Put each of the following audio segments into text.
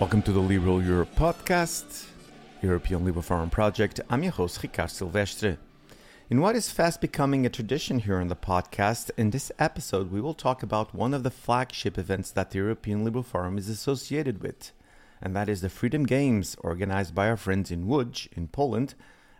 Welcome to the Liberal Europe podcast, European Liberal Forum Project. I'm your host, Ricardo Silvestre. In what is fast becoming a tradition here on the podcast, in this episode we will talk about one of the flagship events that the European Liberal Forum is associated with, and that is the Freedom Games organized by our friends in Łódź, in Poland,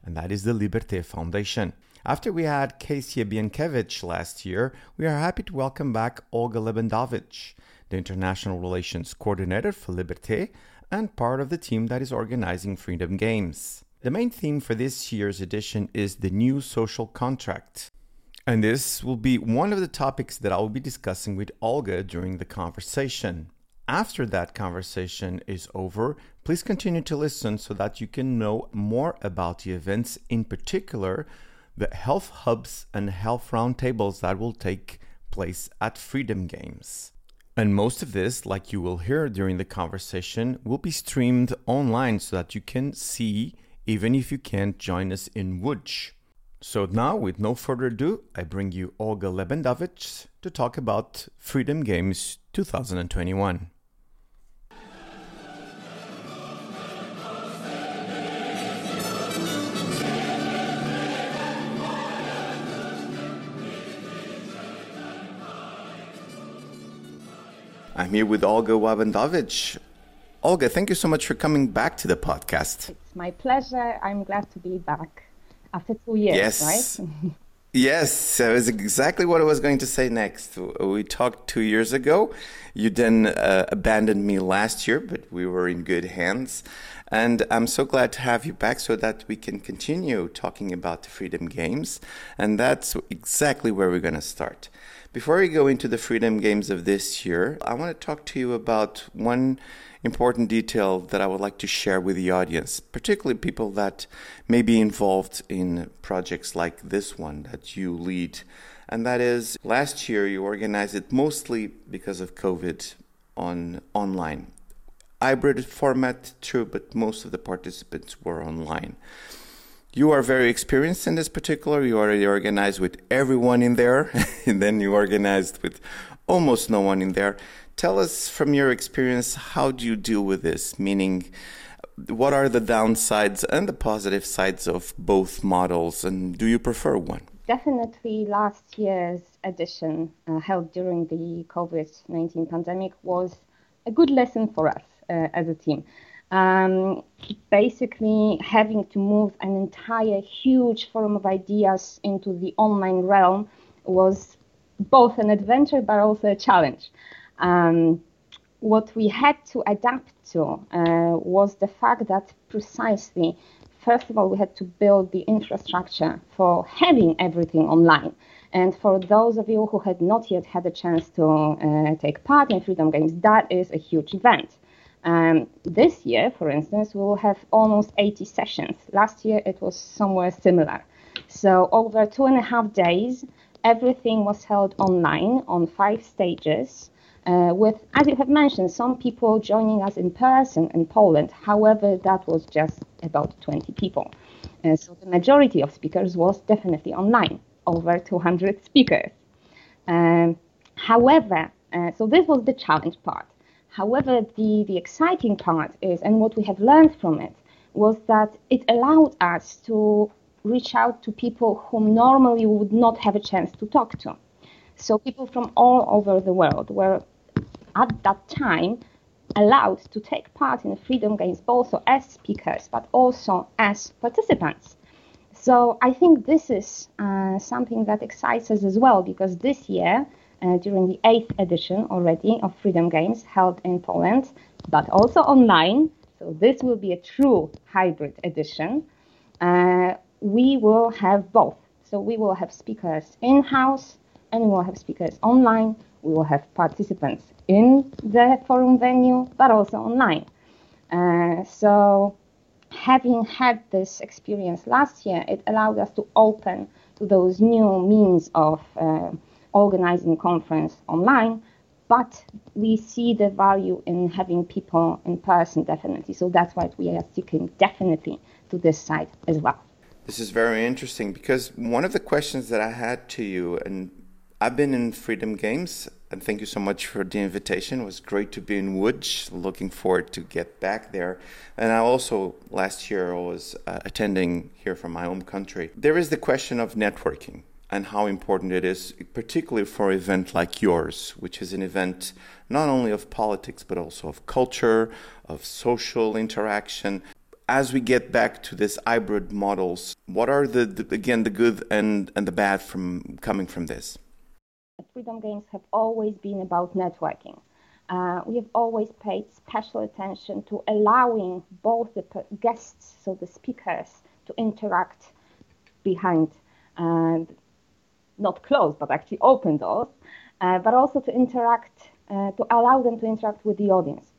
and that is the Liberté Foundation. After we had Kasia Bienkiewicz last year, we are happy to welcome back Olga Lebendovich the International Relations Coordinator for Liberté, and part of the team that is organizing Freedom Games. The main theme for this year's edition is the new social contract. And this will be one of the topics that I will be discussing with Olga during the conversation. After that conversation is over, please continue to listen so that you can know more about the events, in particular, the health hubs and health roundtables that will take place at Freedom Games. And most of this, like you will hear during the conversation, will be streamed online so that you can see even if you can't join us in Łódź. So now, with no further ado, I bring you Olga Lebendovich to talk about Freedom Games 2021. I'm here with Olga Łabendowicz. Olga, thank you so much for coming back to the podcast. It's my pleasure. I'm glad to be back after two years, yes. right? yes, that was exactly what I was going to say next. We talked two years ago. You then uh, abandoned me last year, but we were in good hands. And I'm so glad to have you back so that we can continue talking about the Freedom Games. And that's exactly where we're going to start. Before we go into the Freedom Games of this year, I want to talk to you about one important detail that I would like to share with the audience, particularly people that may be involved in projects like this one that you lead. And that is last year you organized it mostly because of COVID on online. Hybrid format, true, but most of the participants were online. You are very experienced in this particular. You already organized with everyone in there, and then you organized with almost no one in there. Tell us from your experience, how do you deal with this? Meaning, what are the downsides and the positive sides of both models, and do you prefer one? Definitely, last year's edition, uh, held during the COVID 19 pandemic, was a good lesson for us uh, as a team um, basically having to move an entire huge forum of ideas into the online realm was both an adventure but also a challenge. Um, what we had to adapt to uh, was the fact that precisely, first of all, we had to build the infrastructure for having everything online. And for those of you who had not yet had a chance to uh, take part in Freedom Games, that is a huge event. Um, this year, for instance, we will have almost 80 sessions. Last year, it was somewhere similar. So, over two and a half days, everything was held online on five stages. Uh, with, as you have mentioned, some people joining us in person in Poland. However, that was just about 20 people. Uh, so the majority of speakers was definitely online, over 200 speakers. Um, however, uh, so this was the challenge part. However, the, the exciting part is, and what we have learned from it, was that it allowed us to reach out to people whom normally we would not have a chance to talk to. So people from all over the world were at that time allowed to take part in the Freedom Games both as speakers but also as participants. So I think this is uh, something that excites us as well because this year during the eighth edition already of Freedom Games held in Poland, but also online. So this will be a true hybrid edition. Uh, we will have both. So we will have speakers in house and we will have speakers online. We will have participants in the forum venue, but also online. Uh, so having had this experience last year, it allowed us to open to those new means of uh, organizing conference online, but we see the value in having people in person definitely. So that's why we are sticking definitely to this side as well. This is very interesting because one of the questions that I had to you, and I've been in Freedom Games and thank you so much for the invitation. It was great to be in Łódź. Looking forward to get back there. And I also last year was uh, attending here from my home country. There is the question of networking and how important it is, particularly for an event like yours, which is an event not only of politics but also of culture, of social interaction. As we get back to this hybrid models, what are the, the again the good and, and the bad from coming from this? Freedom Games have always been about networking. Uh, we have always paid special attention to allowing both the guests, so the speakers, to interact behind, uh, not closed, but actually open doors, uh, but also to interact, uh, to allow them to interact with the audience.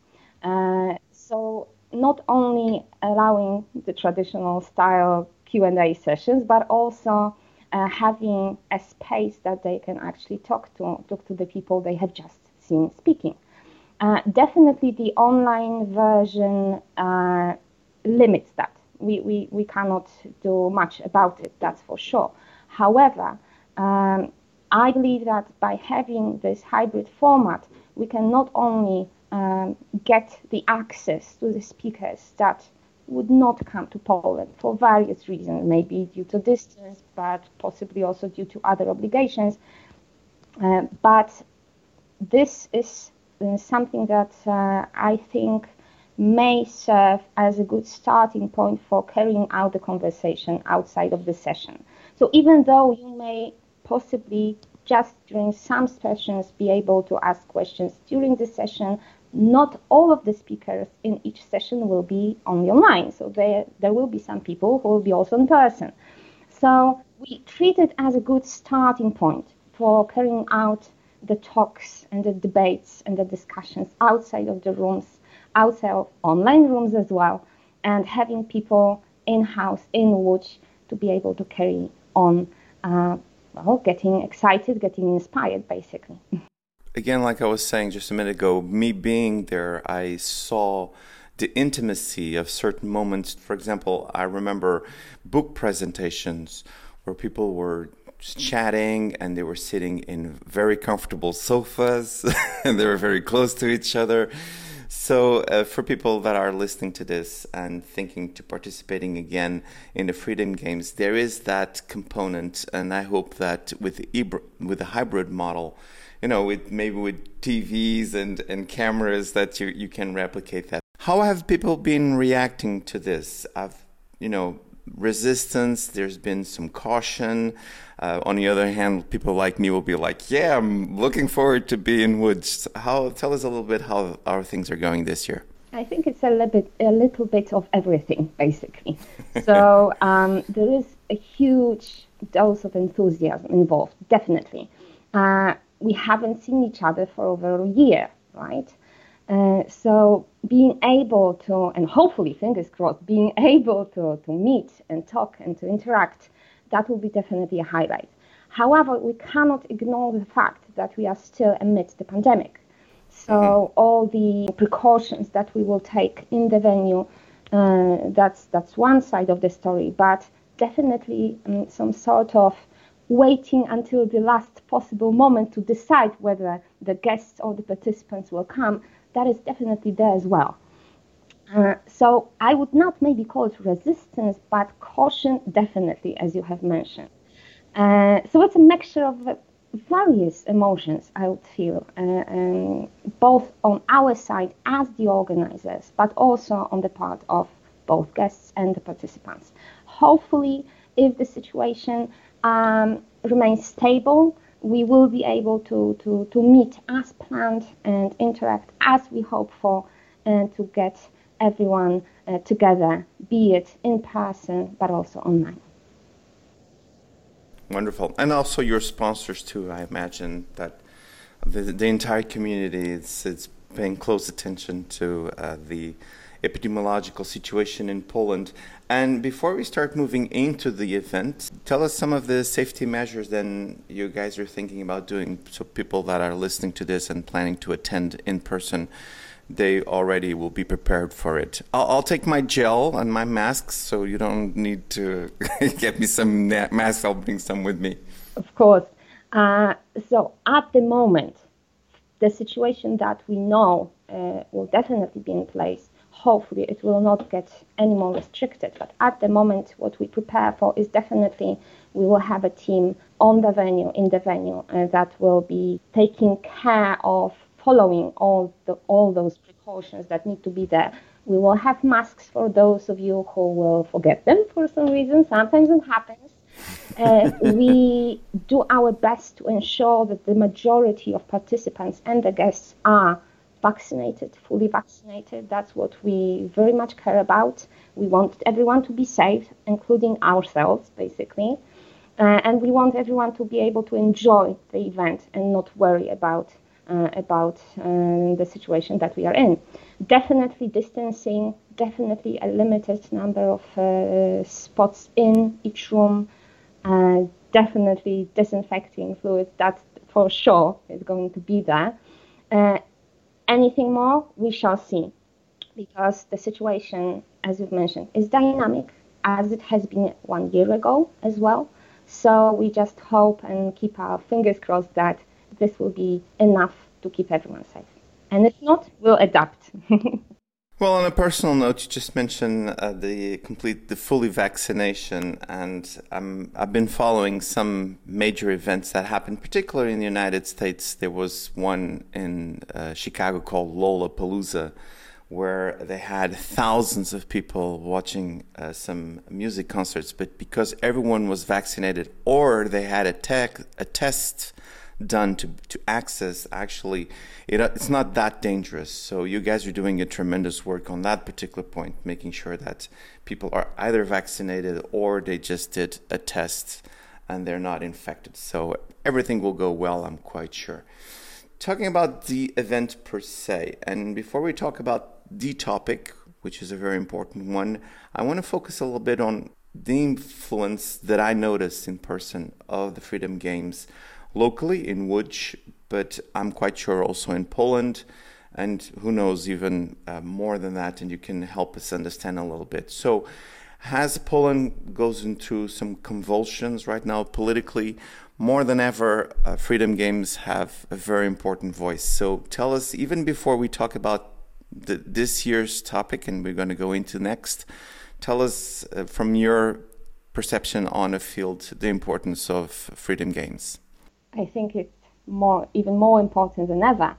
Uh, so not only allowing the traditional style Q&A sessions, but also uh, having a space that they can actually talk to talk to the people they have just seen speaking. Uh, definitely, the online version uh, limits that. We, we, we cannot do much about it, that's for sure. However, um, I believe that by having this hybrid format, we can not only um, get the access to the speakers that would not come to Poland for various reasons, maybe due to distance, but possibly also due to other obligations. Uh, but this is uh, something that uh, I think may serve as a good starting point for carrying out the conversation outside of the session. So even though you may possibly just during some sessions be able to ask questions during the session, not all of the speakers in each session will be only online. So there, there will be some people who will be also in person. So we treat it as a good starting point for carrying out the talks and the debates and the discussions outside of the rooms, outside of online rooms as well, and having people in house, in Łódź, to be able to carry on, uh, well, getting excited, getting inspired, basically. again, like I was saying just a minute ago, me being there, I saw the intimacy of certain moments. For example, I remember book presentations where people were chatting and they were sitting in very comfortable sofas and they were very close to each other. So, uh, for people that are listening to this and thinking to participating again in the Freedom Games, there is that component, and I hope that with the, with the hybrid model, you know, with maybe with TVs and, and cameras that you, you can replicate that. How have people been reacting to this? I've, you know, resistance, there's been some caution. Uh, on the other hand, people like me will be like, yeah, I'm looking forward to being Łódź. How, tell us a little bit how our things are going this year. I think it's a little bit, a little bit of everything, basically. so um, there is a huge dose of enthusiasm involved, definitely. Uh, we haven't seen each other for over a year, right? Uh, so being able to, and hopefully, fingers crossed, being able to, to meet and talk and to interact, that will be definitely a highlight. However, we cannot ignore the fact that we are still amidst the pandemic. So mm-hmm. all the precautions that we will take in the venue, uh, that's that's one side of the story. But definitely um, some sort of waiting until the last possible moment to decide whether the guests or the participants will come, that is definitely there as well. Uh, so I would not maybe call it resistance, but caution definitely, as you have mentioned. Uh, so it's a mixture of various emotions, I would feel, uh, um, both on our side as the organizers, but also on the part of both guests and the participants. Hopefully, if the situation um, remains stable, we will be able to, to, to meet as planned and interact as we hope for and to get everyone uh, together, be it in person but also online. Wonderful. And also your sponsors too, I imagine that the, the entire community is, is paying close attention to uh, the epidemiological situation in Poland. And before we start moving into the event, tell us some of the safety measures that you guys are thinking about doing so people that are listening to this and planning to attend in person they already will be prepared for it. I'll, I'll, take my gel and my masks, so you don't need to get me some masks. I'll bring some with me. Of course. Uh, so at the moment, the situation that we know uh, will definitely be in place. Hopefully, it will not get any more restricted. But at the moment, what we prepare for is definitely we will have a team on the venue, in the venue, uh, that will be taking care of following all the all those precautions that need to be there. We will have masks for those of you who will forget them for some reason. Sometimes it happens. Uh, we do our best to ensure that the majority of participants and the guests are vaccinated, fully vaccinated. That's what we very much care about. We want everyone to be safe, including ourselves, basically. Uh, and we want everyone to be able to enjoy the event and not worry about uh, about um, the situation that we are in. Definitely distancing, definitely a limited number of uh, spots in each room, uh, definitely disinfecting fluids. That for sure is going to be there. Anything more, we shall see, because the situation, as you've mentioned, is dynamic, as it has been one year ago as well. So we just hope and keep our fingers crossed that this will be enough to keep everyone safe. And if not, we'll adapt. well, on a personal note, you just mentioned uh, the complete, the fully vaccination, and um, I've been following some major events that happened, particularly in the United States. There was one in uh, Chicago called Lollapalooza, where they had thousands of people watching uh, some music concerts, but because everyone was vaccinated or they had a tech a test done to to access actually it, uh, it's not that dangerous. So you guys are doing a tremendous work on that particular point making sure that people are either vaccinated or they just did a test and they're not infected. So everything will go well i'm quite sure. Talking about the event per se and before we talk about the topic which is a very important one i want to focus a little bit on the influence that i noticed in person of the freedom games locally in Łódź, but I'm quite sure also in Poland, and who knows, even uh, more than that, and you can help us understand a little bit. So, as Poland goes into some convulsions right now politically, more than ever, uh, Freedom Games have a very important voice. So, tell us, even before we talk about the, this year's topic, and we're going to go into next, tell us uh, from your perception on a field the importance of Freedom Games. I think it's more, even more important than ever.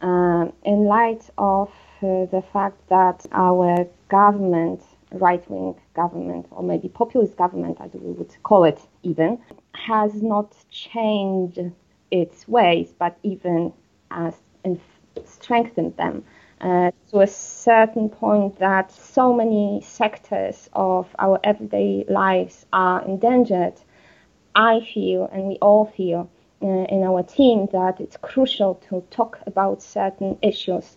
Um, in light of uh, the fact that our government, right wing government, or maybe populist government, as we would call it even, has not changed its ways, but even as strengthened them. Uh, to a certain point that so many sectors of our everyday lives are endangered, I feel, and we all feel, in our team that it's crucial to talk about certain issues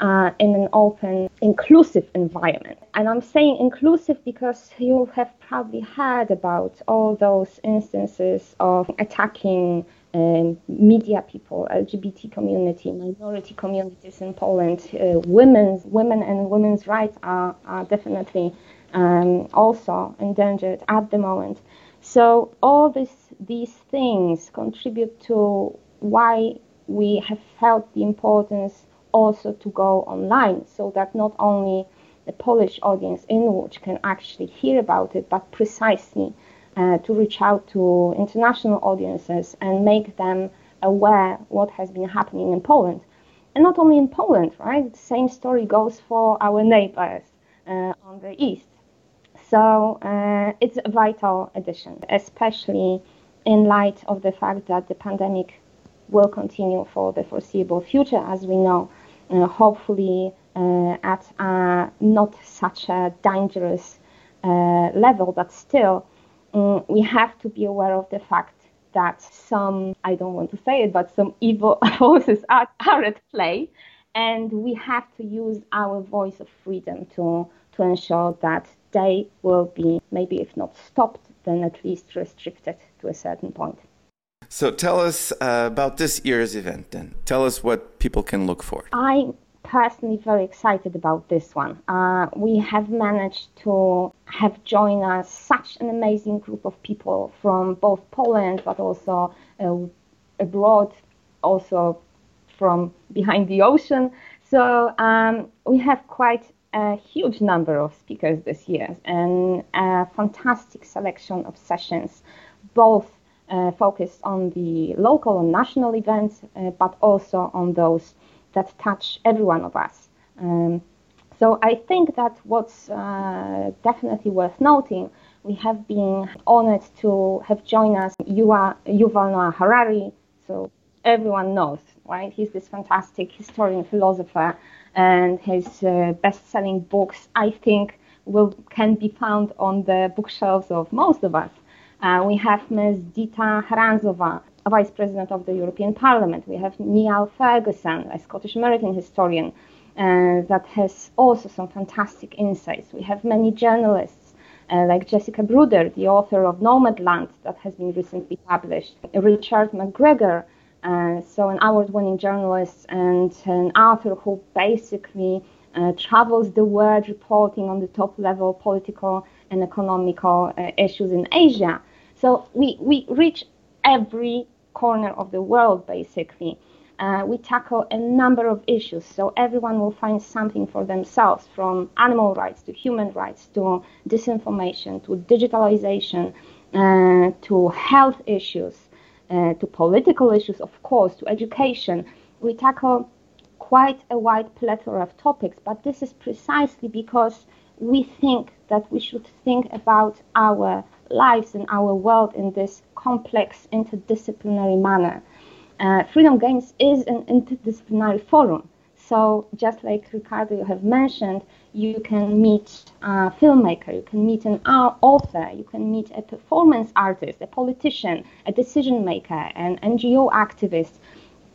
uh, in an open, inclusive environment. And I'm saying inclusive because you have probably heard about all those instances of attacking um, media people, LGBT community, minority communities in Poland. Uh, women's, women and women's rights are, are definitely um, also endangered at the moment. So all this, these things contribute to why we have felt the importance also to go online so that not only the Polish audience in Łódź can actually hear about it, but precisely uh, to reach out to international audiences and make them aware what has been happening in Poland. And not only in Poland, right? The same story goes for our neighbors uh, on the east. So uh, it's a vital addition, especially in light of the fact that the pandemic will continue for the foreseeable future, as we know, uh, hopefully uh, at not such a dangerous uh, level, but still, um, we have to be aware of the fact that some, I don't want to say it, but some evil forces are, are at play, and we have to use our voice of freedom to, to ensure that they will be maybe if not stopped, then at least restricted to a certain point. So tell us uh, about this year's event then. Tell us what people can look for. I'm personally very excited about this one. Uh, we have managed to have joined us such an amazing group of people from both Poland but also uh, abroad, also from behind the ocean. So um, we have quite a huge number of speakers this year and a fantastic selection of sessions, both uh, focused on the local and national events, uh, but also on those that touch every one of us. Um, so I think that what's uh, definitely worth noting, we have been honored to have joined us Yuval Noah Harari. So everyone knows, right? He's this fantastic historian, philosopher, and his uh, best-selling books, I think, will can be found on the bookshelves of most of us. Uh, we have Ms. Dita Charanzová, a vice president of the European Parliament. We have Niall Ferguson, a Scottish American historian uh, that has also some fantastic insights. We have many journalists uh, like Jessica Bruder, the author of Nomadland, that has been recently published, Richard McGregor, uh, so an award-winning journalist and an author who basically uh, travels the world reporting on the top level political and economical uh, issues in Asia. So we, we reach every corner of the world basically. Uh, we tackle a number of issues, so everyone will find something for themselves from animal rights to human rights to disinformation to digitalization uh, to health issues to political issues, of course, to education. We tackle quite a wide plethora of topics, but this is precisely because we think that we should think about our lives and our world in this complex interdisciplinary manner. Uh, Freedom Games is an interdisciplinary forum. So just like Ricardo, you have mentioned, you can meet a filmmaker, you can meet an author, you can meet a performance artist, a politician, a decision maker, an NGO activist.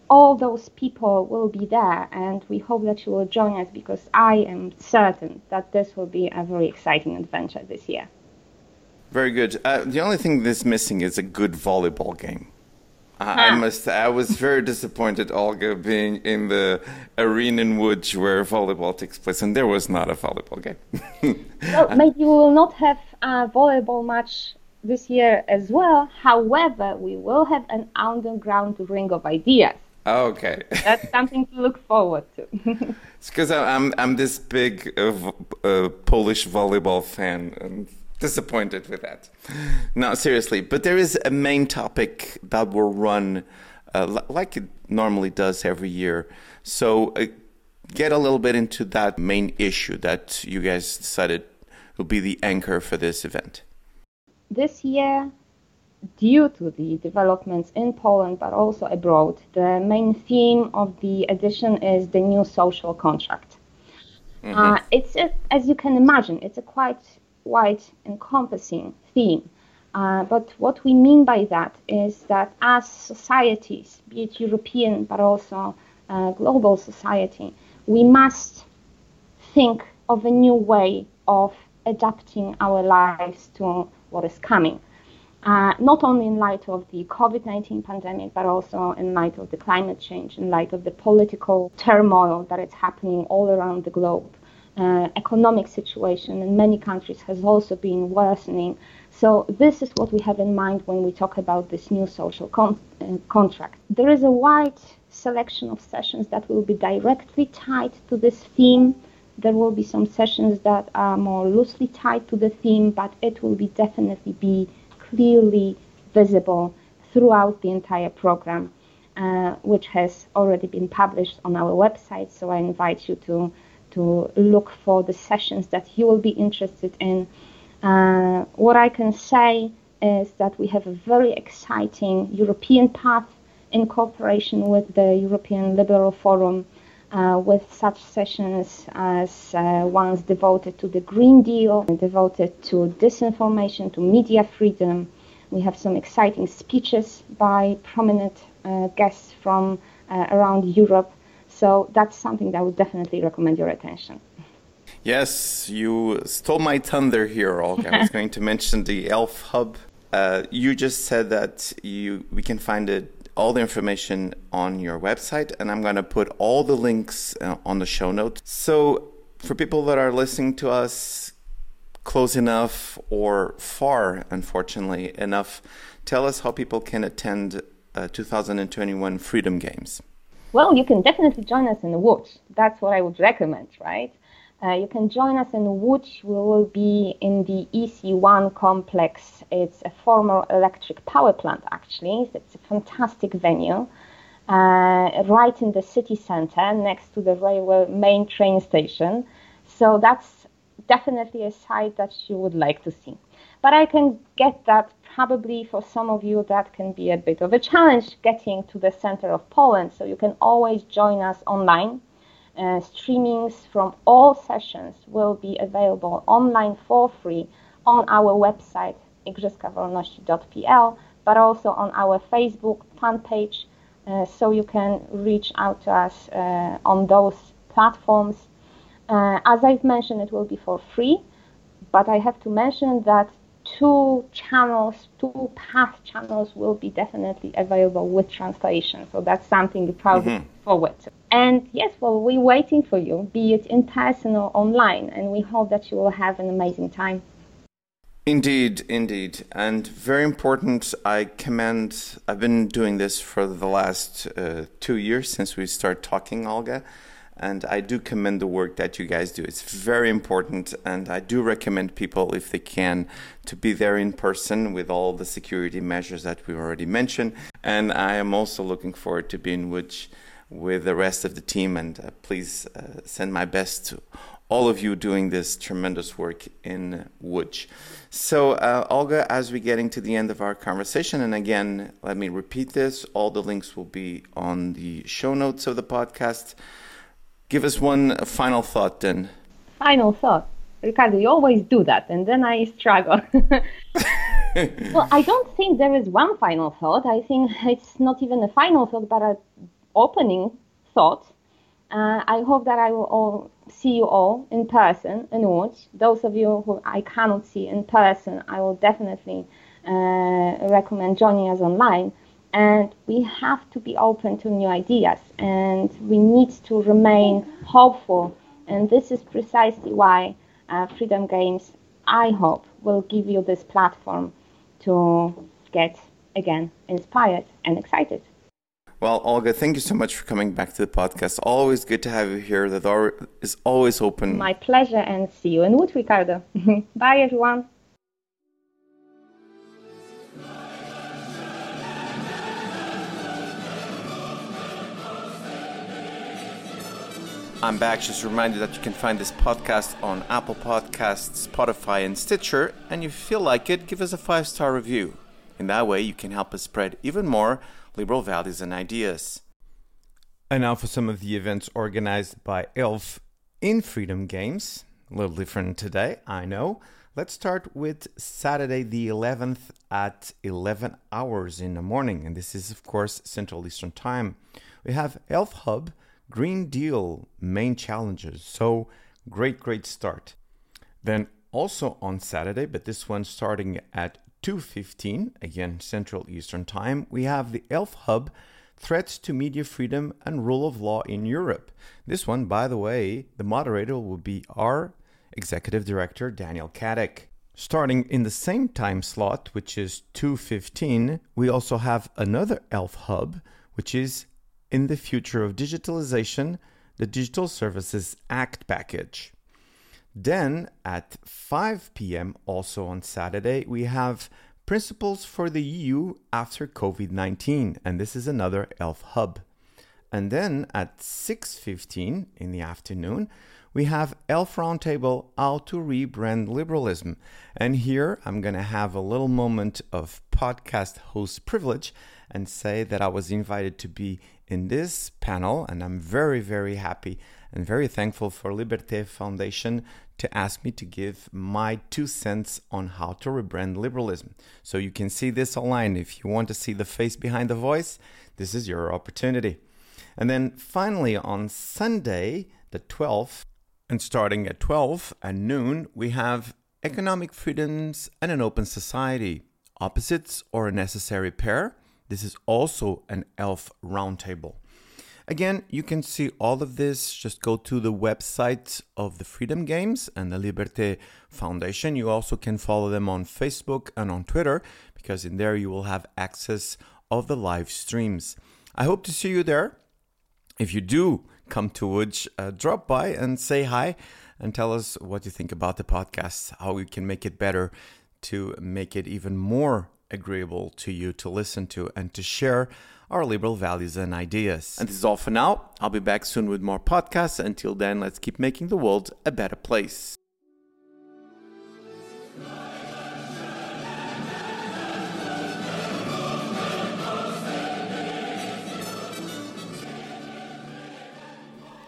All those people will be there, and we hope that you will join us because I am certain that this will be a very exciting adventure this year. Very good. Uh, the only thing that's missing is a good volleyball game. I, must. I was very disappointed, Olga, being in the arena in Łódź where volleyball takes place, and there was not a volleyball game. well, maybe we will not have a volleyball match this year as well. However, we will have an underground ring of ideas. Okay. That's something to look forward to. it's because I'm I'm this big uh, uh, Polish volleyball fan, and disappointed with that. No, seriously. But there is a main topic that will run uh, like it normally does every year. So uh, get a little bit into that main issue that you guys decided will be the anchor for this event. This year, due to the developments in Poland but also abroad, the main theme of the edition is the new social contract. Mm-hmm. Uh, it's a, as you can imagine, it's a quite wide encompassing theme. Uh, but what we mean by that is that as societies, be it European but also uh, global society, we must think of a new way of adapting our lives to what is coming. Uh, not only in light of the COVID 19 pandemic, but also in light of the climate change, in light of the political turmoil that is happening all around the globe uh, economic situation in many countries has also been worsening. So this is what we have in mind when we talk about this new social con- uh, contract. There is a wide selection of sessions that will be directly tied to this theme. There will be some sessions that are more loosely tied to the theme, but it will be definitely be clearly visible throughout the entire program, uh, which has already been published on our website. So I invite you to to look for the sessions that you will be interested in. Uh, what I can say is that we have a very exciting European path in cooperation with the European Liberal Forum, uh, with such sessions as uh, ones devoted to the Green Deal, devoted to disinformation, to media freedom. We have some exciting speeches by prominent uh, guests from uh, around Europe so that's something that I would definitely recommend your attention. Yes, you stole my thunder here, Olga. I was going to mention the ELF Hub. Uh, you just said that you we can find it all the information on your website, and I'm going to put all the links uh, on the show notes. So for people that are listening to us close enough or far, unfortunately enough, tell us how people can attend uh, 2021 Freedom Games. Well, you can definitely join us in Łódź. That's what I would recommend, right? Uh, you can join us in Łódź. We will be in the EC1 complex. It's a former electric power plant, actually. It's a fantastic venue, uh, right in the city center, next to the railway main train station. So that's definitely a site that you would like to see. But I can get that probably for some of you that can be a bit of a challenge getting to the center of Poland. So you can always join us online uh, streamings from all sessions will be available online for free on our website igrzyskawolności.pl, but also on our Facebook fan page, uh, so you can reach out to us uh, on those platforms. Uh, as I've mentioned, it will be for free, but I have to mention that two channels, two path channels will be definitely available with translation. So that's something to probably mm-hmm. forward to. And yes, well, we're waiting for you, be it in person or online, and we hope that you will have an amazing time. Indeed, indeed. And very important, I commend, I've been doing this for the last uh, two years since we started talking, Olga. And I do commend the work that you guys do. It's very important, and I do recommend people, if they can, to be there in person with all the security measures that we've already mentioned. And I am also looking forward to being which with the rest of the team. And uh, please uh, send my best to all of you doing this tremendous work in Łódź. So, uh, Olga, as we're getting to the end of our conversation, and again, let me repeat this all the links will be on the show notes of the podcast. Give us one final thought then. Final thought. Ricardo, you always do that, and then I struggle. well, I don't think there is one final thought. I think it's not even a final thought, but a opening thought. Uh, I hope that I will all see you all in person in Łódź. Those of you who I cannot see in person, I will definitely uh, recommend joining us online. And we have to be open to new ideas and we need to remain hopeful. And this is precisely why uh, Freedom Games, I hope, will give you this platform to get again inspired and excited. Well, Olga, thank you so much for coming back to the podcast. Always good to have you here. The door is always open. My pleasure, and see you in Łódź, Ricardo. Bye, everyone. I'm back. Just a reminder that you can find this podcast on Apple Podcasts, Spotify, and Stitcher. And if you feel like it, give us a five star review. In that way, you can help us spread even more liberal values and ideas. And now for some of the events organized by ELF in Freedom Games. A little different today, I know. Let's start with Saturday the 11th at 11 hours in the morning. And this is, of course, Central Eastern Time. We have ELF Hub Green Deal main challenges. So, great, great start. Then also on Saturday, but this one starting at 2.15, again Central Eastern Time, we have the ELF Hub, Threats to Media Freedom and Rule of Law in Europe. This one, by the way, the moderator will be our Executive Director, Daniel Kaddik. Starting in the same time slot, which is 2.15, we also have another ELF Hub, which is in the future of digitalization, the Digital Services Act package. Then at 5 p.m., also on Saturday, we have Principles for the EU after COVID 19, and this is another ELF hub. And then at 6:15 in the afternoon, we have ELF Roundtable How to Rebrand Liberalism. And here I'm going to have a little moment of podcast host privilege and say that I was invited to be in this panel, and I'm very, very happy and very thankful for Liberté Foundation to ask me to give my two cents on how to rebrand liberalism. So you can see this online. If you want to see the face behind the voice, this is your opportunity. And then finally, on Sunday, the 12th, and starting at 12 at noon, we have Economic Freedoms and an Open Society. Opposites or a necessary pair. This is also an ELF roundtable. Again, you can see all of this. Just go to the website of the Freedom Games and the Liberté Foundation. You also can follow them on Facebook and on Twitter because in there you will have access of the live streams. I hope to see you there. If you do come to Łódź, uh, drop by and say hi and tell us what you think about the podcast, how we can make it better to make it even more agreeable to you to listen to and to share our liberal values and ideas. And this is all for now. I'll be back soon with more podcasts. Until then, let's keep making the world a better place.